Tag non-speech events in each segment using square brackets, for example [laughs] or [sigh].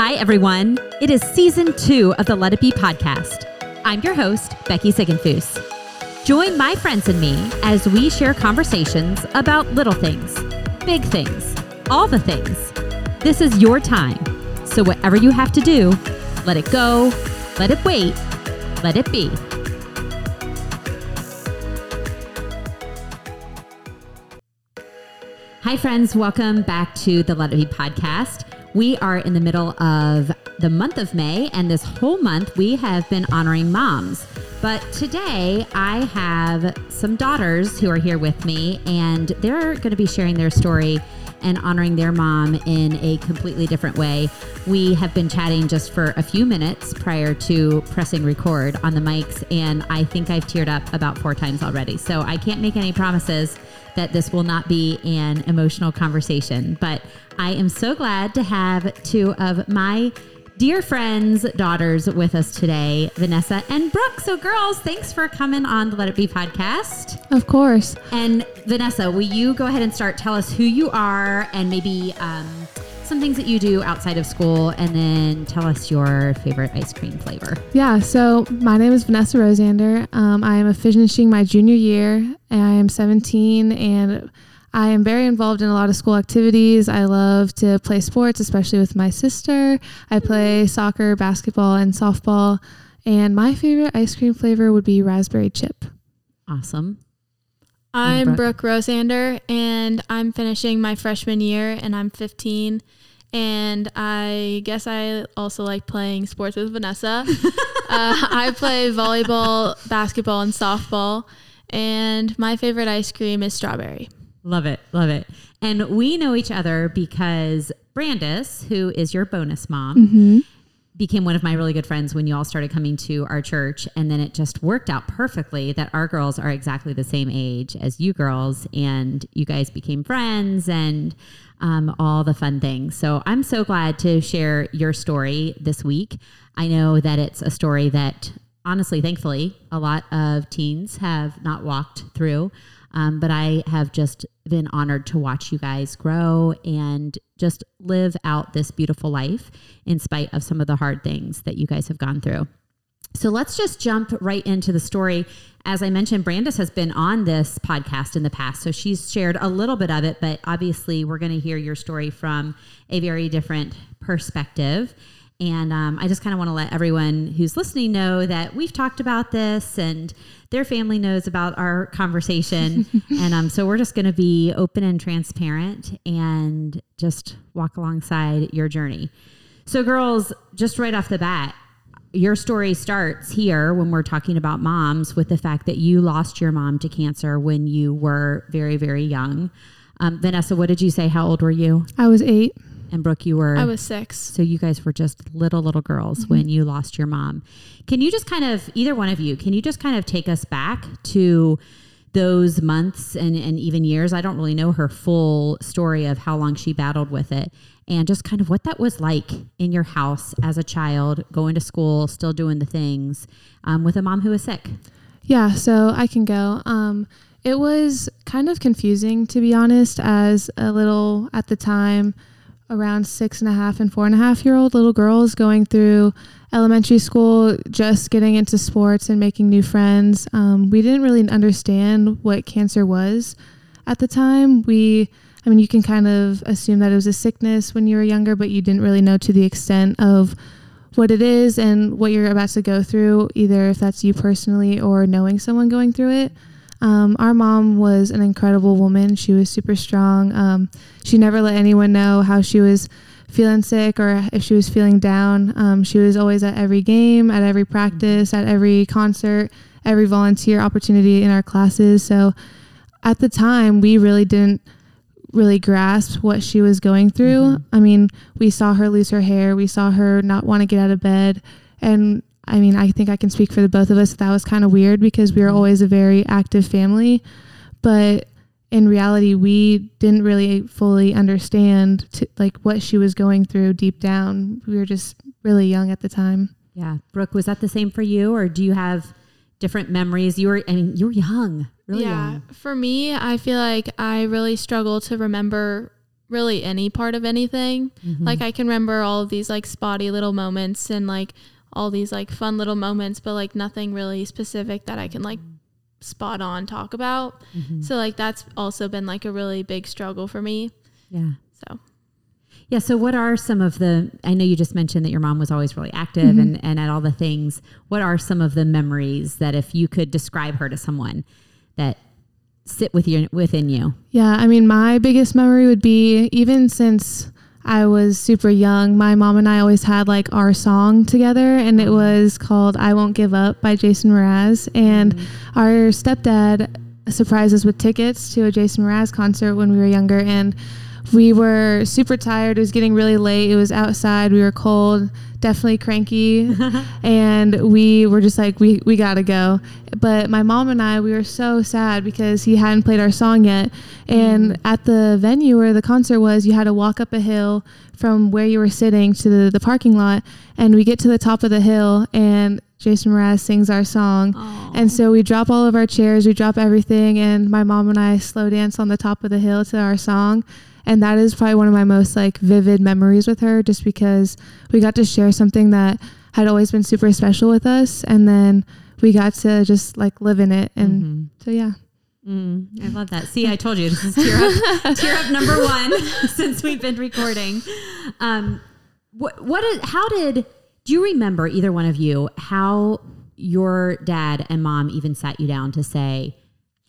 Hi, everyone. It is season two of the Let It Be podcast. I'm your host, Becky Ziegenfuss. Join my friends and me as we share conversations about little things, big things, all the things. This is your time. So, whatever you have to do, let it go, let it wait, let it be. Hi, friends. Welcome back to the Let It Be podcast. We are in the middle of the month of May, and this whole month we have been honoring moms. But today I have some daughters who are here with me, and they're going to be sharing their story and honoring their mom in a completely different way. We have been chatting just for a few minutes prior to pressing record on the mics, and I think I've teared up about four times already. So I can't make any promises that this will not be an emotional conversation, but I am so glad to have two of my dear friends, daughters with us today, Vanessa and Brooke. So, girls, thanks for coming on the Let It Be podcast. Of course. And Vanessa, will you go ahead and start? Tell us who you are and maybe um, some things that you do outside of school, and then tell us your favorite ice cream flavor. Yeah, so my name is Vanessa Rosander. Um, I am finishing my junior year, and I am 17, and I am very involved in a lot of school activities. I love to play sports, especially with my sister. I play soccer, basketball, and softball. And my favorite ice cream flavor would be raspberry chip. Awesome. I'm Brooke. Brooke Rosander, and I'm finishing my freshman year, and I'm 15. And I guess I also like playing sports with Vanessa. [laughs] uh, I play volleyball, basketball, and softball. And my favorite ice cream is strawberry. Love it. Love it. And we know each other because Brandis, who is your bonus mom, mm-hmm. became one of my really good friends when you all started coming to our church. And then it just worked out perfectly that our girls are exactly the same age as you girls. And you guys became friends and um, all the fun things. So I'm so glad to share your story this week. I know that it's a story that honestly, thankfully, a lot of teens have not walked through. Um, but I have just been honored to watch you guys grow and just live out this beautiful life in spite of some of the hard things that you guys have gone through. So let's just jump right into the story. As I mentioned, Brandis has been on this podcast in the past, so she's shared a little bit of it, but obviously, we're going to hear your story from a very different perspective. And um, I just kind of want to let everyone who's listening know that we've talked about this and their family knows about our conversation. [laughs] and um, so we're just going to be open and transparent and just walk alongside your journey. So, girls, just right off the bat, your story starts here when we're talking about moms with the fact that you lost your mom to cancer when you were very, very young. Um, Vanessa, what did you say? How old were you? I was eight. And Brooke, you were I was six. So you guys were just little little girls mm-hmm. when you lost your mom. Can you just kind of either one of you, can you just kind of take us back to those months and, and even years? I don't really know her full story of how long she battled with it and just kind of what that was like in your house as a child, going to school, still doing the things um, with a mom who was sick. Yeah, so I can go. Um, it was kind of confusing, to be honest, as a little at the time around six and a half and four and a half year old little girls going through elementary school, just getting into sports and making new friends. Um, we didn't really understand what cancer was at the time. We, I mean, you can kind of assume that it was a sickness when you were younger, but you didn't really know to the extent of what it is and what you're about to go through, either if that's you personally or knowing someone going through it. Um, our mom was an incredible woman. She was super strong. Um, she never let anyone know how she was feeling sick or if she was feeling down. Um, she was always at every game, at every practice, at every concert, every volunteer opportunity in our classes. So at the time, we really didn't really grasp what she was going through. Mm-hmm. I mean, we saw her lose her hair, we saw her not want to get out of bed. And I mean, I think I can speak for the both of us. That was kind of weird because we were mm-hmm. always a very active family, but in reality, we didn't really fully understand to, like what she was going through deep down. We were just really young at the time. Yeah, Brooke, was that the same for you, or do you have different memories? You were, I mean, you were young, really yeah, young. For me, I feel like I really struggle to remember really any part of anything. Mm-hmm. Like I can remember all of these like spotty little moments and like all these like fun little moments, but like nothing really specific that I can like spot on talk about. Mm-hmm. So like that's also been like a really big struggle for me. Yeah. So Yeah. So, what are some of the? I know you just mentioned that your mom was always really active Mm-hmm. and, and at all the things. What are some of the memories that, if you could describe her to someone, that sit with you within you? Yeah, I mean, my biggest memory would be even since I was super young, my mom and I always had like our song together, and it uh-huh. was called I Won't Give Up by Jason Mraz. And mm-hmm. our stepdad surprised us with tickets to a Jason Mraz concert when we were younger. And we were super tired. It was getting really late. It was outside. We were cold, definitely cranky. [laughs] and we were just like, we, we got to go. But my mom and I, we were so sad because he hadn't played our song yet. And mm-hmm. at the venue where the concert was, you had to walk up a hill from where you were sitting to the, the parking lot. And we get to the top of the hill, and Jason Mraz sings our song. And so we drop all of our chairs, we drop everything, and my mom and I slow dance on the top of the hill to our song. And that is probably one of my most like vivid memories with her, just because we got to share something that had always been super special with us, and then we got to just like live in it. And so yeah. Mm, I love that. See, I told you this is tear up, [laughs] tear up number one [laughs] since we've been recording. Um, what, what is, how did, do you remember either one of you how your dad and mom even sat you down to say,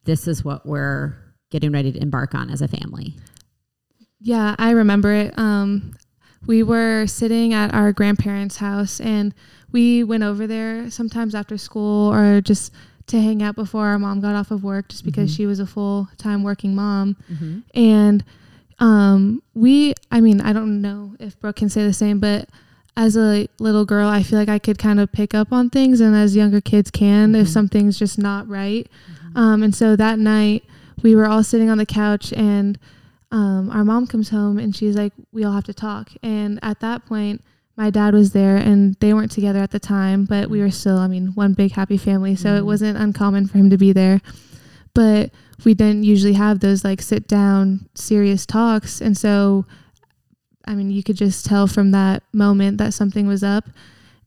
this is what we're getting ready to embark on as a family? Yeah, I remember it. Um, we were sitting at our grandparents' house and we went over there sometimes after school or just to hang out before our mom got off of work just because she was a full time working mom. And um, we, I mean, I don't know if Brooke can say the same, but as a little girl, I feel like I could kind of pick up on things, and as younger kids can, if something's just not right. Um, and so that night, we were all sitting on the couch, and um, our mom comes home, and she's like, "We all have to talk." And at that point, my dad was there, and they weren't together at the time, but we were still, I mean, one big happy family, so it wasn't uncommon for him to be there. But we didn't usually have those like sit down serious talks, and so I mean, you could just tell from that moment that something was up.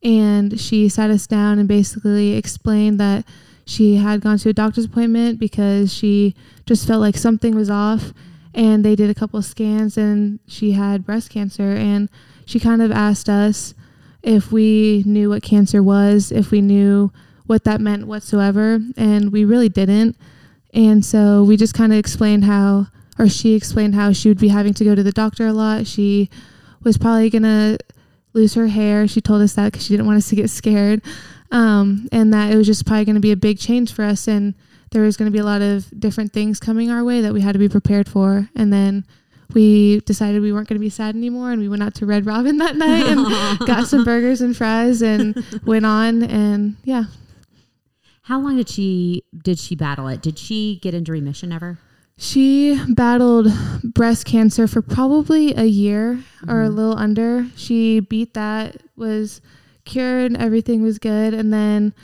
And she sat us down and basically explained that she had gone to a doctor's appointment because she just felt like something was off. And they did a couple of scans and she had breast cancer. And she kind of asked us if we knew what cancer was, if we knew what that meant whatsoever. And we really didn't. And so we just kind of explained how, or she explained how she would be having to go to the doctor a lot. She was probably going to lose her hair. She told us that because she didn't want us to get scared. Um, and that it was just probably going to be a big change for us. And there was going to be a lot of different things coming our way that we had to be prepared for. And then we decided we weren't going to be sad anymore. And we went out to Red Robin that night and [laughs] got some burgers and fries and [laughs] went on. And yeah, How long did she did she battle it? Did she get into remission ever? She battled breast cancer for probably a year or a mm-hmm. little under. She beat that, was cured, everything was good. And then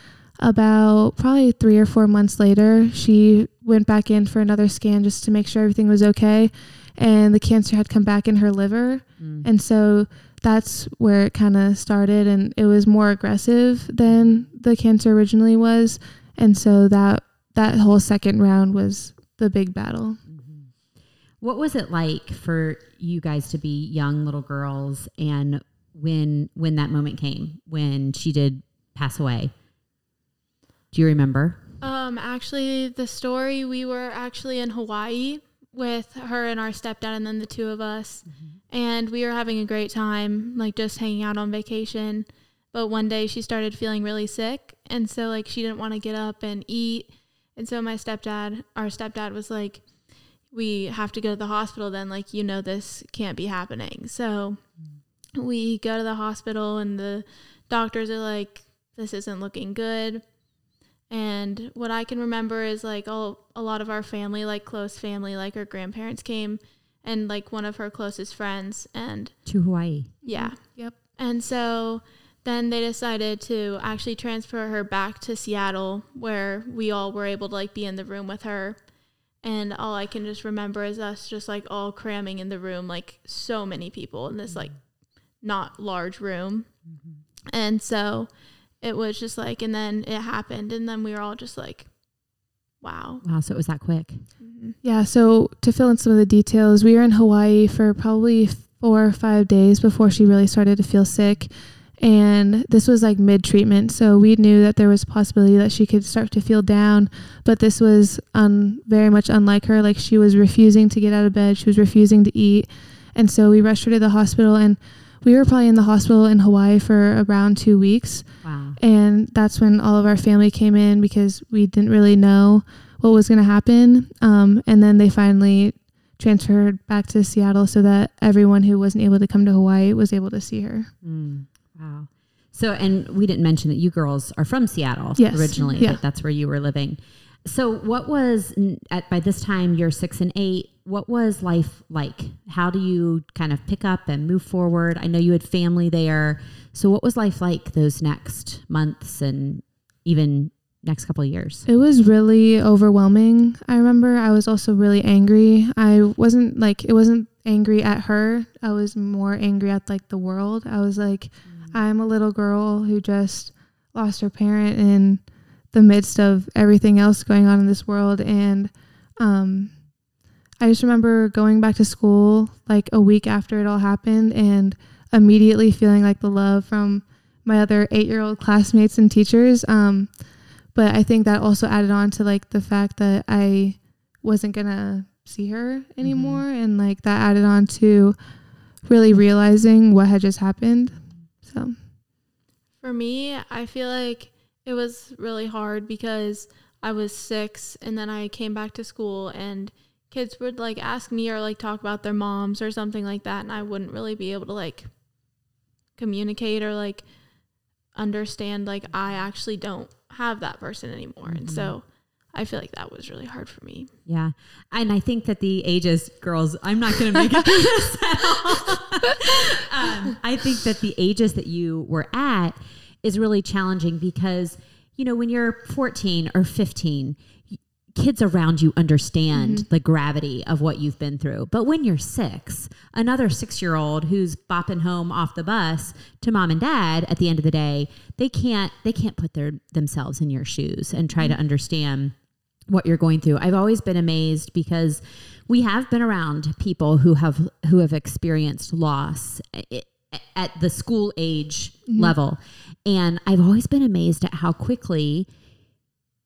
about probably three or four months later, she went back in for another scan just to make sure everything was okay. And the cancer had come back in her liver. Mm. And so that's where it kind of started. And it was more aggressive than the cancer originally was. And so that that whole second round was the big battle. Mm-hmm. What was it like for you guys to be young little girls and when when that moment came when she did pass away? Do you remember? Um, actually, the story we were actually in Hawaii with her and our stepdad, and then the two of us, and we were having a great time, like just hanging out on vacation. But one day she started feeling really sick, and so like she didn't want to get up and eat, and so my stepdad, our stepdad, was like, "We have to go to the hospital. Then, like you know, this can't be happening." So we go to the hospital, and the doctors are like, "This isn't looking good." And what I can remember is like all, a lot of our family, like close family, like her grandparents came and like one of her closest friends. And To Hawaii. yeah. Yep. And so then they decided to actually transfer her back to Seattle where we all were able to like be in the room with her. And all I can just remember is us just like all cramming in the room, like so many people in this like not large room. Mm-hmm. And so it was just like, and then it happened. And then we were all just like, wow. Wow. So it was that quick. Mm-hmm. Yeah. So to fill in some of the details, we were in Hawaii for probably four or five days before she really started to feel sick. And this was like mid treatment. So we knew that there was a possibility that she could start to feel down. But this was um, very much unlike her. Like she was refusing to get out of bed, she was refusing to eat. And so we rushed her to the hospital. And we were probably in the hospital in Hawaii for around two weeks. Wow. And that's when all of our family came in because we didn't really know what was going to happen. Um, and then they finally transferred back to Seattle so that everyone who wasn't able to come to Hawaii was able to see her. Mm, wow. So, and we didn't mention that you girls are from Seattle yes. originally, yeah. that's where you were living. So, what was at by this time you're six and eight? What was life like? How do you kind of pick up and move forward? I know you had family there, so what was life like those next months and even next couple of years? It was really overwhelming. I remember I was also really angry. I wasn't like it wasn't angry at her. I was more angry at like the world. I was like, mm. I'm a little girl who just lost her parent and the midst of everything else going on in this world. And um, I just remember going back to school like a week after it all happened and immediately feeling like the love from my other eight year old classmates and teachers. Um, but I think that also added on to like the fact that I wasn't gonna see her anymore, mm-hmm. and like that added on to really realizing what had just happened. So, for me, I feel like it was really hard because I was six and then I came back to school and kids would like ask me or like talk about their moms or something like that and I wouldn't really be able to like communicate or like understand like I actually don't have that person anymore. Mm-hmm. And so mm-hmm. I feel like that was really hard for me. Yeah. And I think that the ages, girls, I'm not going to make it through [laughs] this at all. [laughs] um, I think that the ages that you were at is really challenging because, you know, when you're 14 or 15, kids around you understand mm-hmm. the gravity of what you've been through. But when you're six, another six year old who's bopping home off the bus to mom and dad at the end of the day, they can't they can't put their themselves in your shoes and try mm-hmm. to understand what you're going through. I've always been amazed because we have been around people who have who have experienced loss at the school age mm-hmm. level. And I've always been amazed at how quickly,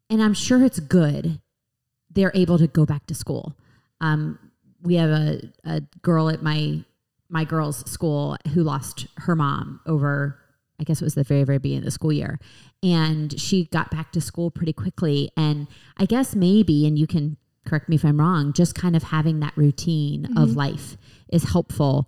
and I'm sure it's good, they're able to go back to school. Um, we have a, a girl at my my girls' school who lost her mom over, I guess it was the very, very beginning of the school year. And she got back to school pretty quickly. And I guess maybe, and you can correct me if I'm wrong, just kind of having that routine mm-hmm. of life is helpful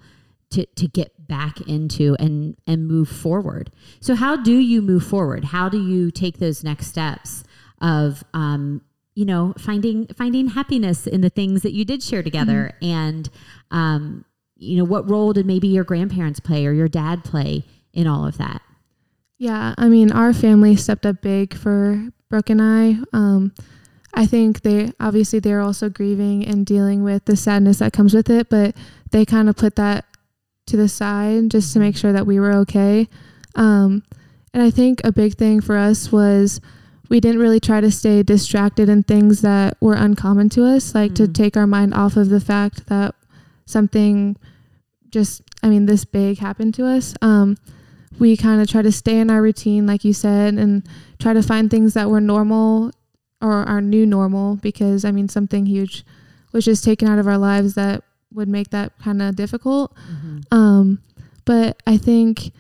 to to get back into and and move forward. So how do you move forward? How do you take those next steps of um, you know finding finding happiness in the things that you did share together mm-hmm. and um, you know what role did maybe your grandparents play or your dad play in all of that? Yeah, I mean our family stepped up big for Brooke and I. Um, I think they obviously they're also grieving and dealing with the sadness that comes with it, but they kind of put that to the side just to make sure that we were okay. Um, and I think a big thing for us was we didn't really try to stay distracted in things that were uncommon to us, like mm-hmm. to take our mind off of the fact that something just, I mean, this big happened to us. Um, we kind of try to stay in our routine, like you said, and try to find things that were normal or our new normal because, I mean, something huge was just taken out of our lives that would make that kind of difficult. Mm-hmm. Um, but I think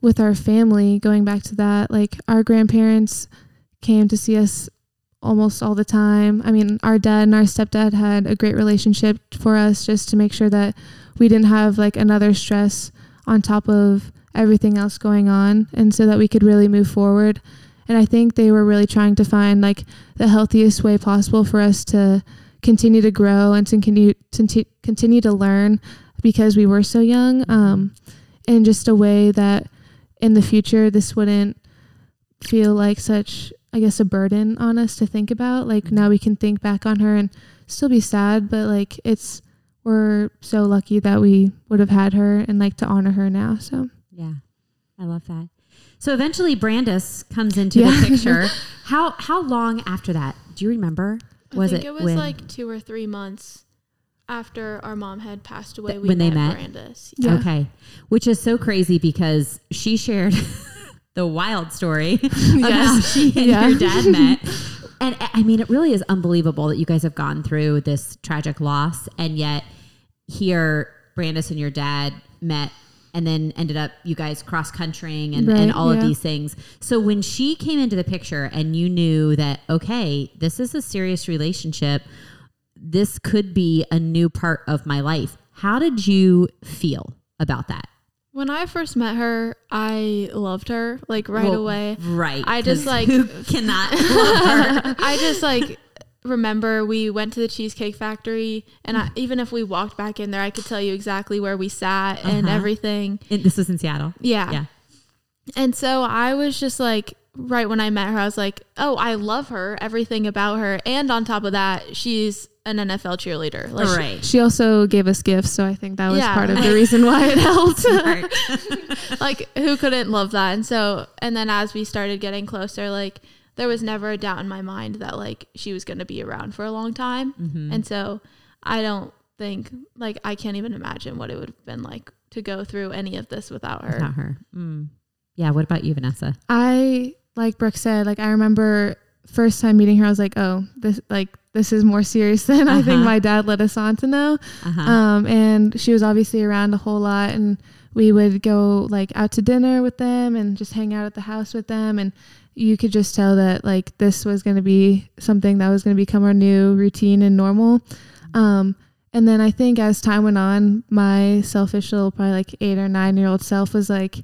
with our family, going back to that, like our grandparents came to see us almost all the time. I mean, our dad and our stepdad had a great relationship for us just to make sure that we didn't have like another stress on top of everything else going on and so that we could really move forward. And I think they were really trying to find like the healthiest way possible for us to continue to grow and to continue to continue to learn because we were so young um, in just a way that in the future this wouldn't feel like such i guess a burden on us to think about like now we can think back on her and still be sad, but like it's we're so lucky that we would have had her and like to honor her now. So yeah, I love that. So eventually, Brandis comes into yeah. the picture. [laughs] how how long after that? Do you remember? Was it? It was when? like two or three months after our mom had passed away. when they met Brandis. Yeah. Okay, which is so crazy because she shared [laughs] the wild story [laughs] of yes. how she and yeah. your dad [laughs] met. And I mean, it really is unbelievable that you guys have gone through this tragic loss, and yet here, Brandis and your dad met and then ended up you guys cross countrying and, right, and all yeah. of these things. So when she came into the picture and you knew that, okay, this is a serious relationship, this could be a new part of my life. How did you feel about that? When I first met her, I loved her like right well, away. Right. I just like cannot [laughs] love her. I just like remember we went to the Cheesecake Factory, and I, even if we walked back in there, I could tell you exactly where we sat uh-huh. and everything. this was in Seattle. Yeah. Yeah. And so I was just like, right when I met her, I was like, oh, I love her, everything about her. And on top of that, she's an NFL cheerleader. Like, right. She, she also gave us gifts, so I think that was yeah. part of the reason why it helped. [laughs] [laughs] like, who couldn't love that? And so, and then as we started getting closer, like, there was never a doubt in my mind that like she was going to be around for a long time. Mm-hmm. And so I don't think like I can't even imagine what it would have been like to go through any of this without her. Without her. Mm. Yeah. What about you, Vanessa? I, like Brooke said, like I remember first time meeting her, I was like, oh, this like this is more serious [laughs] than uh-huh. I think uh-huh. my dad let us on to know. Uh-huh. Um, and she was obviously around a whole lot, and we would go like out to dinner with them and just hang out at the house with them, and you could just tell that like this was going to be something that was going to become our new routine and normal. Um, and then I think as time went on, my selfish little probably like eight or nine year old self was like,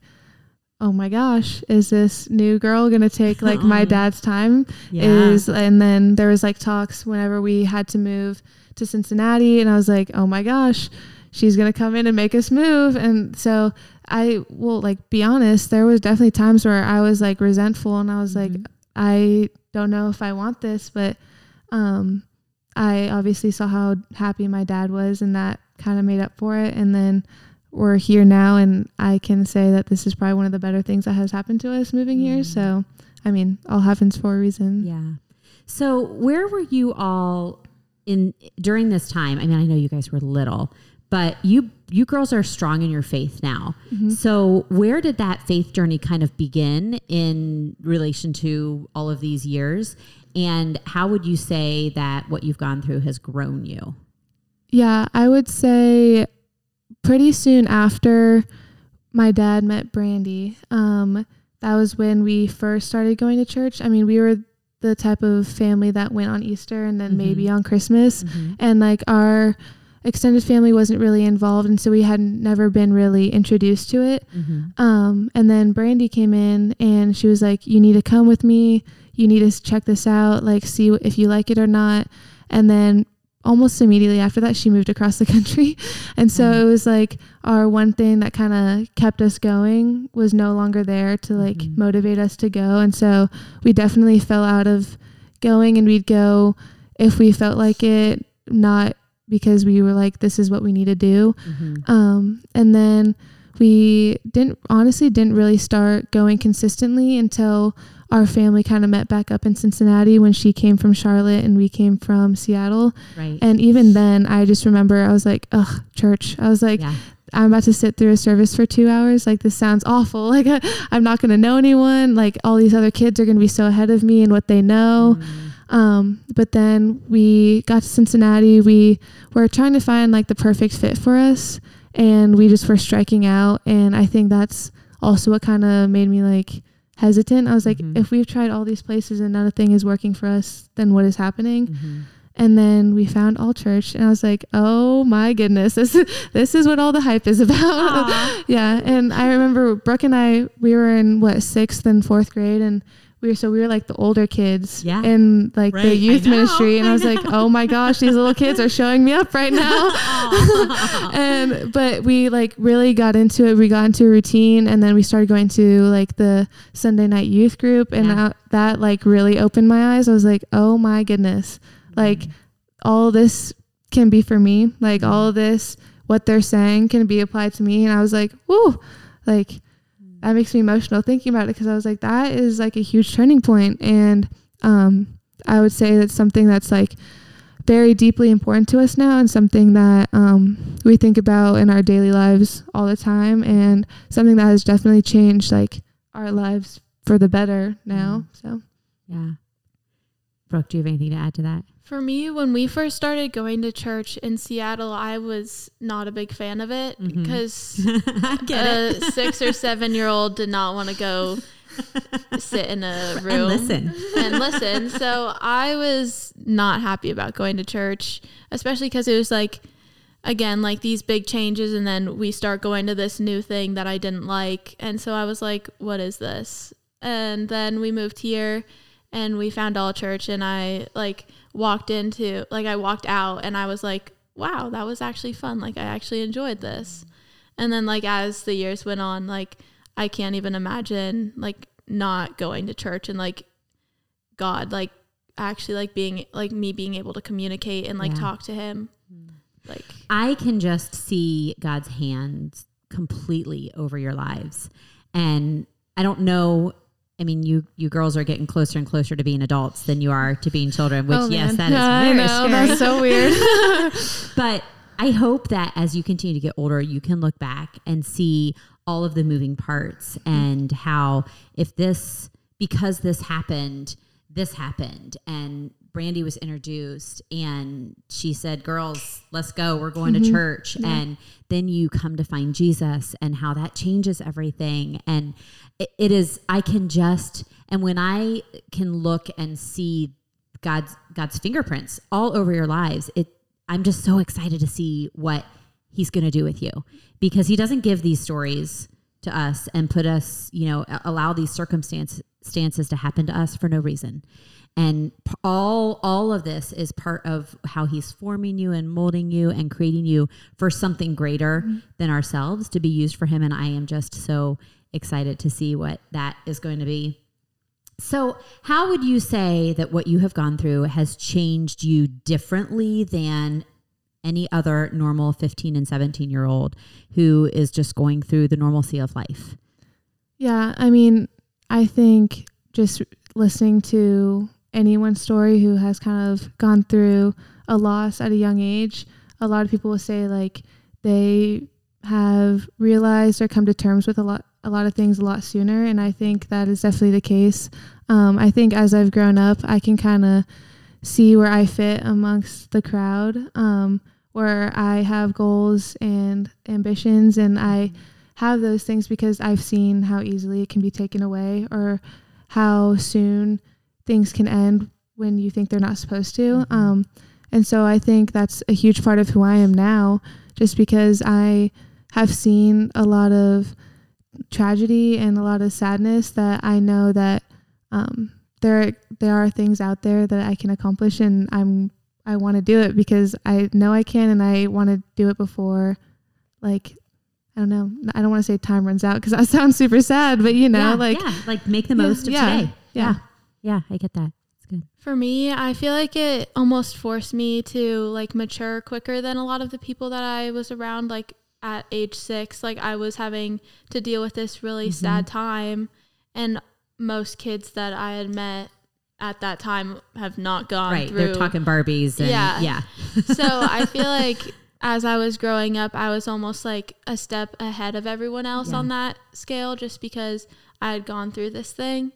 oh my gosh, is this new girl gonna take like my [laughs] dad's time? Yeah. Is and then there was like talks whenever we had to move to Cincinnati, and I was like, oh my gosh, she's gonna come in and make us move. And so I will like be honest, there was definitely times where I was like resentful and I was mm-hmm. like, I don't know if I want this, but um I obviously saw how happy my dad was and that kind of made up for it. And then we're here now and I can say that this is probably one of the better things that has happened to us moving mm-hmm. here. So I mean, all happens for a reason. Yeah. So where were you all in during this time? I mean, I know you guys were little, but you you girls are strong in your faith now. Mm-hmm. So where did that faith journey kind of begin in relation to all of these years? And how would you say that what you've gone through has grown you? Yeah, I would say pretty soon after my dad met Brandy, um, that was when we first started going to church. I mean, we were the type of family that went on Easter and then mm-hmm. maybe on Christmas. Mm-hmm. And like our extended family wasn't really involved and so we had never been really introduced to it mm-hmm. um, and then brandy came in and she was like you need to come with me you need to check this out like see if you like it or not and then almost immediately after that she moved across the [laughs] country and so mm-hmm. it was like our one thing that kind of kept us going was no longer there to like mm-hmm. motivate us to go and so we definitely fell out of going and we'd go if we felt like it not because we were like, this is what we need to do. Mm-hmm. Um, and then we didn't honestly didn't really start going consistently until our family kind of met back up in Cincinnati when she came from Charlotte and we came from Seattle. Right. And even then, I just remember I was like, ugh, church. I was like, yeah. I'm about to sit through a service for two hours. Like, this sounds awful. [laughs] Like, I, am not going to know anyone. Like, all these other kids are going to be so ahead of me and what they know. Mm. Um, but then we got to Cincinnati. We were trying to find like the perfect fit for us, and we just were striking out. And I think that's also what kind of made me like hesitant. I was like, mm-hmm. if we've tried all these places and none of thing is working for us, then what is happening? Mm-hmm. And then we found All Church, and I was like, "Oh my goodness, this is this is what all the hype is about." [laughs] yeah, and I remember Brooke and I, we were in what sixth and fourth grade, and we were so we were like the older kids yeah. in like right. the youth ministry and I, I was like oh my gosh these little kids are showing me up right now [laughs] [laughs] and but we like really got into it we got into a routine and then we started going to like the Sunday night youth group and yeah. that, that like really opened my eyes I was like oh my goodness like all this can be for me. Like all of this, what they're saying can be applied to me. And I was like, whoa, like that makes me emotional thinking about it because I was like, that is like a huge turning point. And um, I would say that's something that's like very deeply important to us now and something that um, we think about in our daily lives all the time and something that has definitely changed like our lives for the better now. Mm. So, yeah. Brooke, do you have anything to add to that? For me, when we first started going to church in Seattle, I was not a big fan of it mm-hmm. because [laughs] a six or seven year old did not want to go [laughs] sit in a room and listen and listen. So I was not happy about going to church, especially because it was like, again, like these big changes, and then we start going to this new thing that I didn't like, and so I was like, "What is this?" And then we moved here, and we found all church, and I like walked into like I walked out, and I was like, "Wow, that was actually fun! Like I actually enjoyed this." And then like as the years went on, like I can't even imagine like not going to church and like God like actually like being like me being able to communicate and like yeah. talk to him. Hmm. Like I can just see God's hand completely over your lives. And I don't know I mean, you you girls are getting closer and closer to being adults than you are to being children. Which, oh, yes, that is very know, scary. That's so weird. [laughs] [laughs] but I hope that as you continue to get older, you can look back and see all of the moving parts and how if this because this happened this happened and brandy was introduced and she said girls let's go we're going mm-hmm. to church yeah. and then you come to find jesus and how that changes everything and it, it is i can just and when i can look and see god's god's fingerprints all over your lives it i'm just so excited to see what he's going to do with you because he doesn't give these stories to us and put us, you know, allow these circumstances to happen to us for no reason. And all all of this is part of how he's forming you and molding you and creating you for something greater mm-hmm. than ourselves to be used for him and I am just so excited to see what that is going to be. So, how would you say that what you have gone through has changed you differently than any other normal 15 and 17 year old who is just going through the normalcy of life. Yeah, I mean, I think just listening to anyone's story who has kind of gone through a loss at a young age, a lot of people will say like they have realized or come to terms with a lot a lot of things a lot sooner and I think that is definitely the case. Um, I think as I've grown up, I can kind of see where I fit amongst the crowd. Um, where I have goals and ambitions and I mm-hmm. Have those things because I've seen how easily it can be taken away or how soon things can end when you think they're not supposed to. Mm-hmm. Um, and so I think that's a huge part of who I am now, just because I have seen a lot of tragedy and a lot of sadness that I know that um, there there are things out there that I can accomplish, and I'm I want to do it because I know I can and I want to do it before like I don't know. I don't want to say time runs out because that [laughs] sounds super sad, but you know, yeah, like yeah, like make the most yeah, of today. Yeah. yeah. Yeah, I get that. It's good. For me, I feel like it almost forced me to like mature quicker than a lot of the people that I was around like at age 6. Like I was having to deal with this really mm-hmm. sad time and most kids that I had met at that time have not gone right, through. They're talking Barbies. And, yeah. Yeah. [laughs] so I feel like as I was growing up, I was almost like a step ahead of everyone else yeah. on that scale just because I had gone through this thing.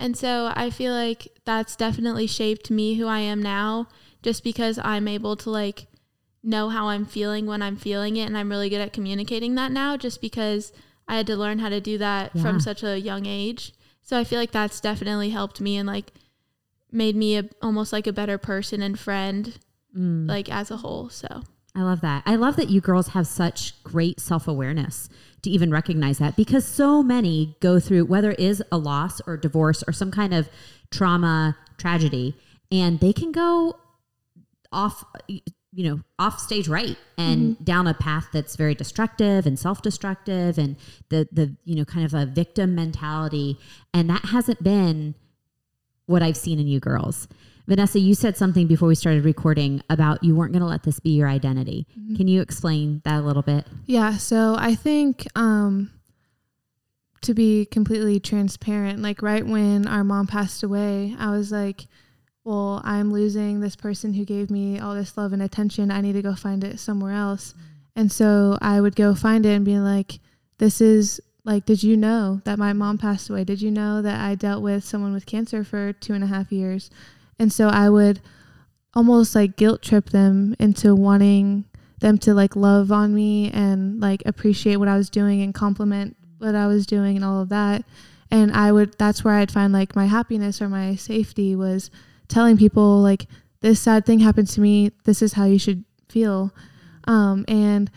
And so I feel like that's definitely shaped me who I am now just because I'm able to like know how I'm feeling when I'm feeling it. And I'm really good at communicating that now just because I had to learn how to do that yeah. from such a young age. So I feel like that's definitely helped me and like made me a, almost like a better person and friend, mm. like as a whole. So I love that. I love that you girls have such great self awareness to even recognize that because so many go through whether it is a loss or divorce or some kind of trauma tragedy, and they can go off you know off stage right and mm-hmm. down a path that's very destructive and self-destructive and the the you know kind of a victim mentality and that hasn't been what I've seen in you girls. Vanessa, you said something before we started recording about you weren't going to let this be your identity. Mm-hmm. Can you explain that a little bit? Yeah, so I think um to be completely transparent, like right when our mom passed away, I was like, well, I'm losing this person who gave me all this love and attention. I need to go find it somewhere else. And so I would go find it and be like, this is like, did you know that my mom passed away? Did you know that I dealt with someone with cancer for two and a half years? And so I would almost like guilt trip them into wanting them to like love on me and like appreciate what I was doing and compliment what I was doing and all of that. And I would that's where I'd find like my happiness or my safety was telling people like this sad thing happened to me. This is how you should feel. Um, and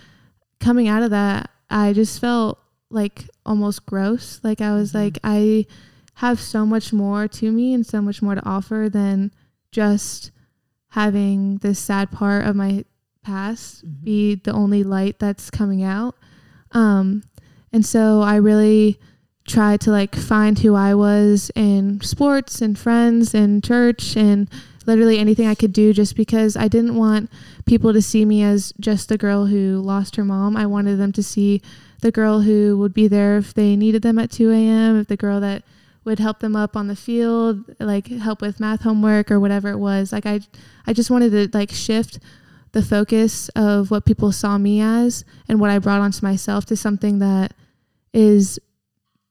coming out of that, I just felt like almost gross. Like I was like I have so much more to me and so much more to offer than just having this sad part of my past Mm-hmm. be the only light that's coming out. Um, and so I really tried to like find who I was in sports and friends and church and literally anything I could do just because I didn't want people to see me as just the girl who lost her mom. I wanted them to see the girl who would be there if they needed them at 2 a.m., if the girl that would help them up on the field, like help with math homework or whatever it was. Like I I just wanted to like shift the focus of what people saw me as and what I brought onto myself to something that is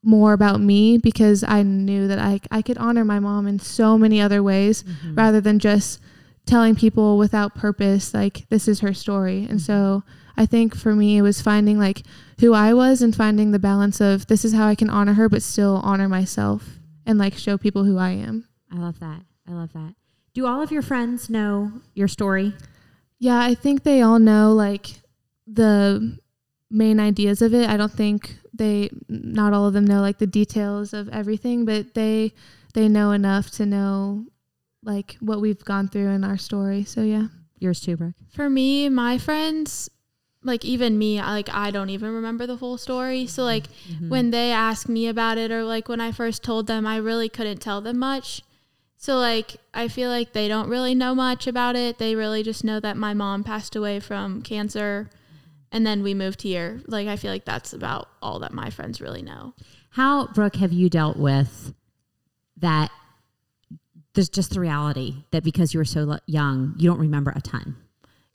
more about me because I knew that I I could honor my mom in so many other ways mm-hmm. rather than just telling people without purpose like this is her story. And mm-hmm. so I think for me it was finding like who I was and finding the balance of this is how I can honor her but still honor myself and like show people who I am. I love that. I love that. Do all of your friends know your story? Yeah, I think they all know like the main ideas of it. I don't think they not all of them know like the details of everything, but they they know enough to know like what we've gone through in our story. So yeah. Yours too, Brooke. For me, my friends, like even me, like I don't even remember the whole story. So like mm-hmm. when they ask me about it or like when I first told them, I really couldn't tell them much. So like I feel like they don't really know much about it. They really just know that my mom passed away from cancer and then we moved here. Like I feel like that's about all that my friends really know. How, Brooke, have you dealt with that? There's just the reality that because you were so young, you don't remember a ton.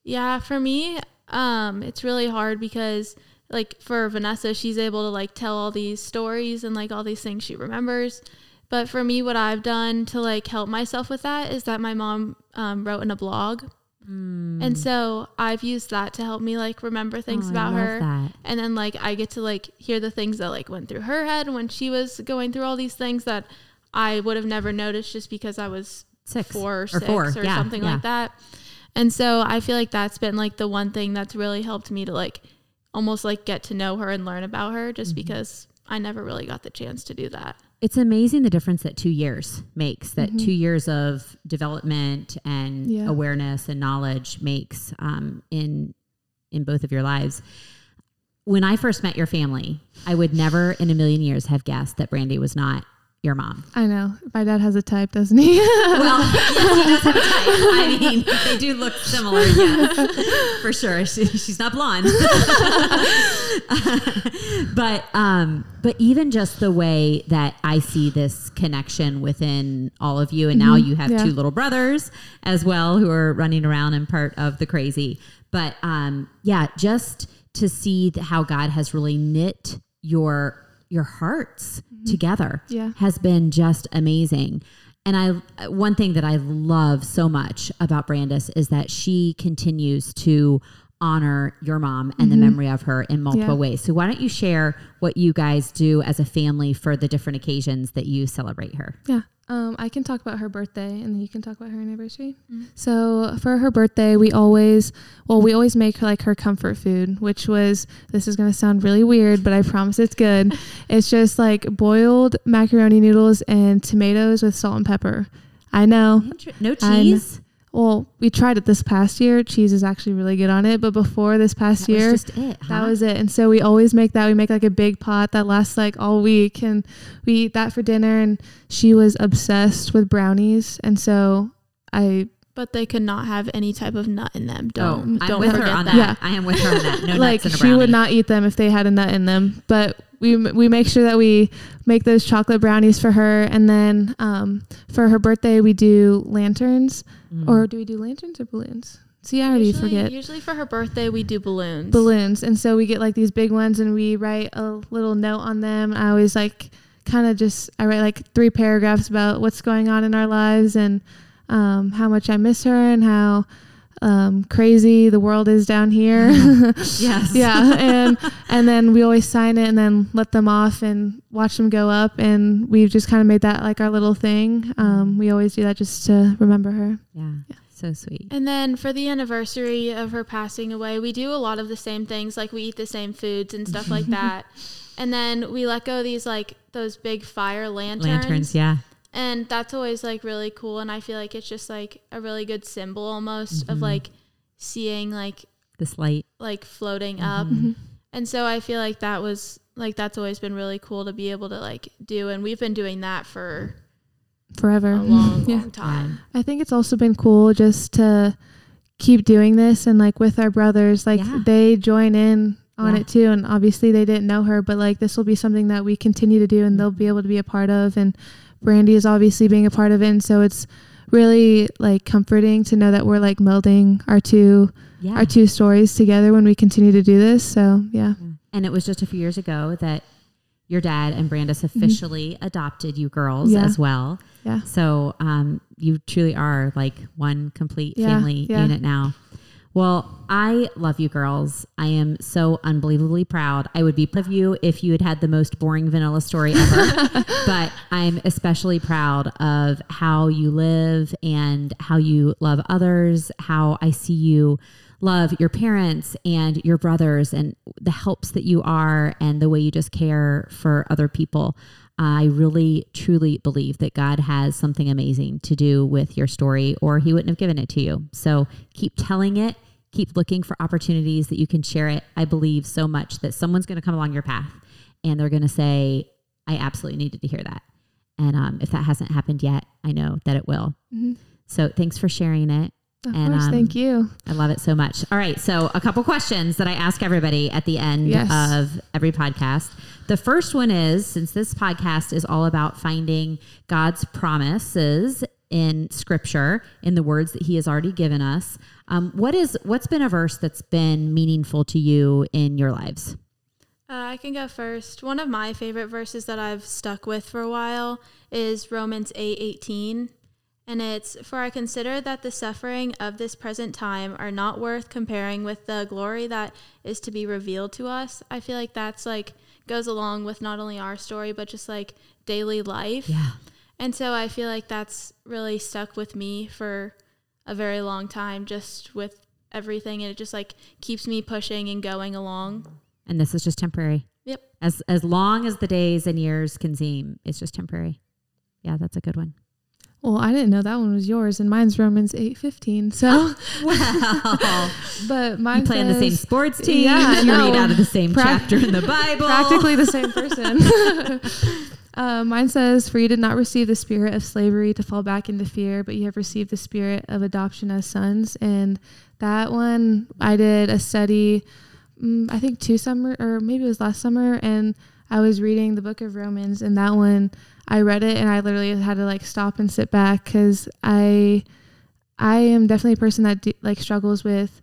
Yeah, for me, um, it's really hard because like for Vanessa, she's able to like tell all these stories and like all these things she remembers. But for me, what I've done to like help myself with that is that my mom um, wrote in a blog. And so I've used that to help me like remember things Oh, about her. that. And then like I get to like hear the things that like went through her head when she was going through all these things that I would have never noticed just because I was Six four or, or six four, or yeah, something yeah. like that. And so I feel like that's been like the one thing that's really helped me to like almost like get to know her and learn about her just Mm-hmm. because I never really got the chance to do that. It's amazing the difference that two years makes, that two years of development and Yeah. awareness and knowledge makes um, in in both of your lives. When I first met your family, I would never in a million years have guessed that Brandy was not your mom. I know. My dad has a type, doesn't he? [laughs] Well, yes, [laughs] he does have a type. I mean, they do look similar, yes, for sure. She, she's not blonde, [laughs] but um, but even just the way that I see this connection within all of you, and now you have yeah. two little brothers as well who are running around and part of the crazy. But um, yeah, just to see how God has really knit your your hearts Mm-hmm. together Yeah. has been just amazing. And I one thing that I love so much about Brandis is that she continues to honor your mom and the memory of her in multiple Yeah. ways. So why don't you share what you guys do as a family for the different occasions that you celebrate her? Yeah. Um, I can talk about her birthday and then you can talk about her anniversary. So for her birthday, we always, well, we always make like her comfort food, which was, this is going to sound really weird, but I promise it's good. [laughs] it's just like boiled macaroni noodles and tomatoes with salt and pepper. I know. No cheese. Well, we tried it this past year. Cheese is actually really good on it. But before this past That year, was just it. that was it. And so we always make that. We make like a big pot that lasts like all week and we eat that for dinner and she was obsessed with brownies. And so I But they could not have any type of nut in them. Don't oh, I'm don't with her forget on that. that. I am with her on that. No [laughs] like nuts in a she would not eat them if they had a nut in them. But we we make sure that we make those chocolate brownies for her, and then um, for her birthday we do lanterns, Mm. or do we do lanterns or balloons? See, I already usually, forget. Usually for her birthday we do balloons. balloons and so we get like these big ones and we write a little note on them i always like kind of just i write like three paragraphs about what's going on in our lives and um, how much i miss her and how um, crazy the world is down here [laughs] Yes. yeah and and then we always sign it and then let them off and watch them go up and we've just kind of made that like our little thing um, we always do that just to remember her Yeah. So sweet. And then for the anniversary of her passing away, we do a lot of the same things. Like we eat the same foods and stuff like [laughs] that. And then we let go these like those big fire lanterns. Lanterns. Yeah. And that's always like really cool. And I feel like it's just like a really good symbol almost of mm-hmm. like seeing like This light. like floating mm-hmm. up. Mm-hmm. And so I feel like that was like that's always been really cool to be able to like do. And we've been doing that for forever a long, [laughs] Yeah. long time. I think it's also been cool just to keep doing this and like with our brothers, like Yeah. they join in on Yeah. it too. And obviously they didn't know her, but like this will be something that we continue to do and they'll be able to be a part of. And Brandy is obviously being a part of it. And so it's really like comforting to know that we're like melding our two Yeah. our two stories together when we continue to do this. So yeah. And it was just a few years ago that your dad and Brandis officially adopted you girls Yeah. as well. Yeah. So um, you truly are like one complete Yeah, family unit now. Well, I love you girls. I am so unbelievably proud. I would be proud of you if you had had the most boring vanilla story ever. [laughs] but I'm especially proud of how you live and how you love others, how I see you love your parents and your brothers and the helps that you are and the way you just care for other people. I really truly believe that God has something amazing to do with your story or he wouldn't have given it to you. So keep telling it, keep looking for opportunities that you can share it. I believe so much that someone's going to come along your path and they're going to say, I absolutely needed to hear that. And um, if that hasn't happened yet, I know that it will. Mhm. So thanks for sharing it. Of And, course. um, thank you. I love it so much. All right. So, a couple questions that I ask everybody at the end Yes. of every podcast. The first one is since this podcast is all about finding God's promises in scripture, in the words that he has already given us, um, what is what's been a verse that's been meaningful to you in your lives? Uh, I can go first. One of my favorite verses that I've stuck with for a while is Romans eight eighteen, and it's for I consider that the suffering of this present time are not worth comparing with the glory that is to be revealed to us. I feel like that's like goes along with not only our story but just like daily life. Yeah. And so I feel like that's really stuck with me for a very long time, just with everything. And it just like keeps me pushing and going along. And this is just temporary. Yep. As as long as the days and years can seem, it's just temporary. Yeah, that's a good one. Well, I didn't know that one was yours, and mine's Romans eight fifteen. So, [laughs] Wow. but mine you play on the same sports team. Yeah, you read know. out of the same Prac- chapter in the [laughs] Bible. practically the same [laughs] person. uh, mine says, "For you did not receive the spirit of slavery to fall back into fear, but you have received the spirit of adoption as sons." And that one, I did a study. mm, I think two summer, or maybe it was last summer, and I was reading the book of Romans, and that one I read it, and I literally had to like stop and sit back because I, I am definitely a person that d- like struggles with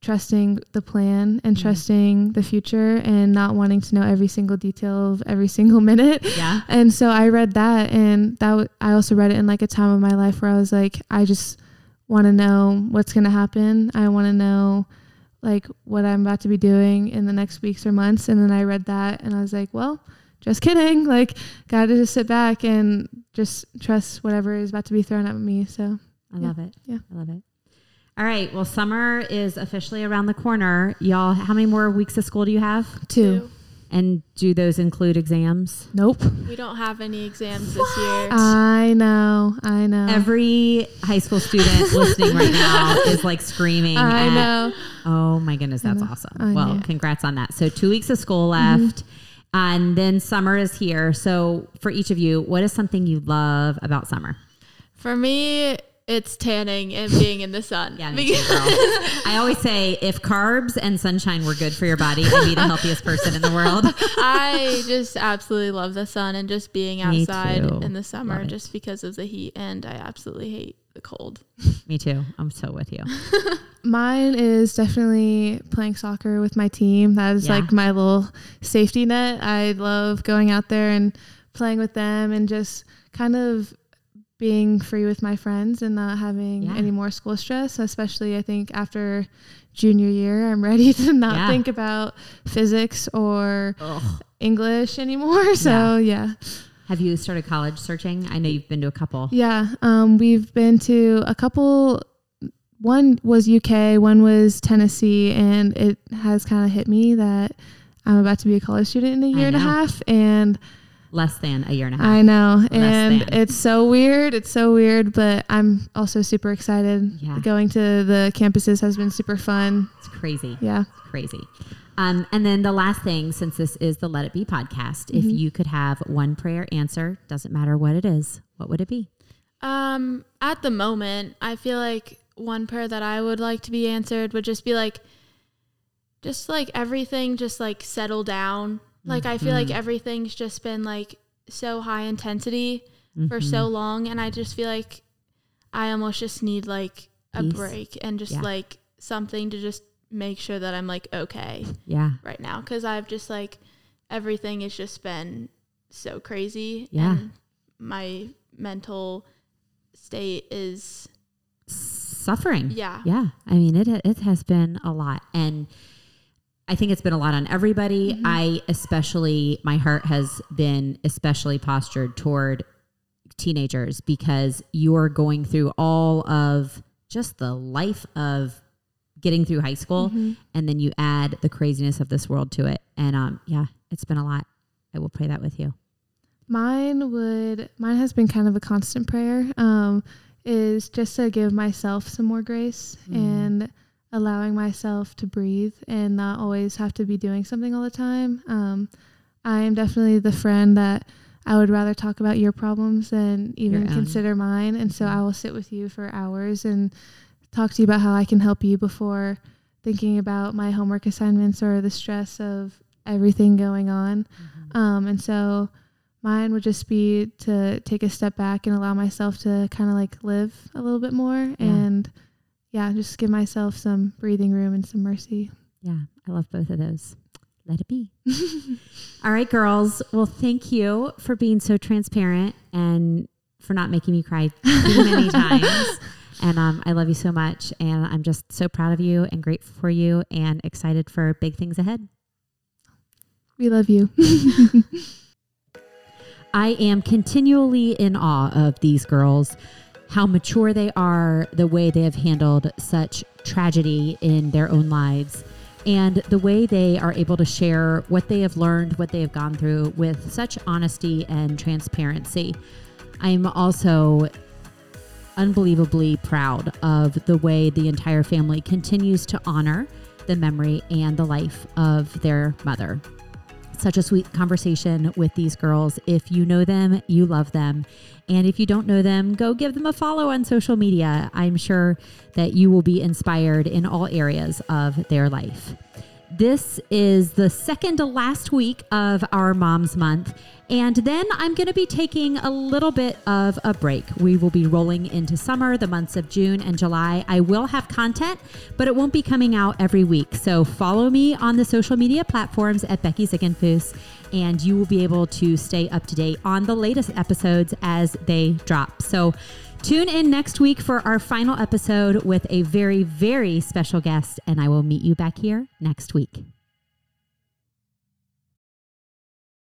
trusting the plan and Mhm. trusting the future and not wanting to know every single detail of every [laughs] single minute. Yeah. And so I read that and that w- I also read it in like a time of my life where I was like I just want to know what's going to happen. I want to know like what I'm about to be doing in the next weeks or months and then I read that and I was like, well, just kidding. [laughs] Like got to just sit back and just trust whatever is about to be thrown at me. So, I Yeah. love it. Yeah. I love it. All right. Well, summer is officially around the corner. Y'all, how many more weeks of school do you have? two. And do those include exams? Nope. We don't have any exams this year. I know. I know. Every high school student [laughs] listening right now is like screaming. I at- know. Oh my goodness, that's awesome. I well, know. congrats on that. So, two weeks of school left. Mm-hmm. And then summer is here. So, for each of you, what is something you love about summer? For me, it's tanning and being in the sun. [laughs] Yeah, too. [laughs] I always say if carbs and sunshine were good for your body, I'd be the healthiest person in the world. [laughs] I just absolutely love the sun and just being outside in the summer just because of the heat and I absolutely hate the cold. [laughs] Me too. I'm so with you. [laughs] Mine is definitely playing soccer with my team. That is Yeah. like my little safety net. I love going out there and playing with them and just kind of being free with my friends and not having Yeah. any more school stress, especially I think after junior year, I'm ready [laughs] to not Yeah. think about physics or Ugh. English anymore. So, yeah. Have you started college searching? I know you've been to a couple. Yeah, um, we've been to a couple. One was UK, one was Tennessee, and it has kind of hit me that I'm about to be a college student in a year and a half, and Less than a year and a half. I know, Less and than. it's so weird. It's so weird, but I'm also super excited. Yeah. Going to the campuses has been super fun. It's crazy. Yeah. crazy. Um, and then the last thing, since this is the Let It Be podcast, if Mm-hmm. you could have one prayer answer, doesn't matter what it is, what would it be? Um, at the moment, I feel like one prayer that I would like to be answered would just be like, just like everything, just like settle down. Like I feel like Mm-hmm. everything's just been like so high intensity for Mm-hmm. so long, and I just feel like I almost just need like a Peace. break and just Yeah. like something to just make sure that I'm like okay Yeah. right now because I've just like everything has just been so crazy. Yeah. And my mental state is Suffering. yeah. Yeah. I mean, it, it has been a lot. And I think it's been a lot on everybody. Mm-hmm. I especially, my heart has been especially postured toward teenagers because you're going through all of just the life of getting through high school Mm-hmm. and then you add the craziness of this world to it. And um, yeah, it's been a lot. I will pray that with you. Mine would mine has been kind of a constant prayer. Um, is just to give myself some more grace and allowing myself to breathe and not always have to be doing something all the time. Um, I am definitely the friend that I would rather talk about your problems than even consider mine. And so I will sit with you for hours and talk to you about how I can help you before thinking about my homework assignments or the stress of everything going on. Um, and so mine would just be to take a step back and allow myself to kind of like live a little bit more and yeah, just give myself some breathing room and some mercy. Yeah, I love both of those. Let it be. [laughs] All right, girls. Well, thank you for being so transparent and for not making me cry too many [laughs] times. And um, I love you so much. And I'm just so proud of you and grateful for you and excited for big things ahead. We love you. [laughs] I am continually in awe of these girls, how mature they are, the way they have handled such tragedy in their own lives, and the way they are able to share what they have learned, what they have gone through with such honesty and transparency. I'm also unbelievably proud of the way the entire family continues to honor the memory and the life of their mother such a sweet conversation with these girls. If you know them, you love them. And if you don't know them, go give them a follow on social media. I'm sure that you will be inspired in all areas of their life. This is the second to last week of our Moms Month. And then I'm going to be taking a little bit of a break. We will be rolling into summer, the months of June and July. I will have content, but it won't be coming out every week. So follow me on the social media platforms at Becky Zickenfoos, and you will be able to stay up to date on the latest episodes as they drop. So tune in next week for our final episode with a very, very special guest, and I will meet you back here next week.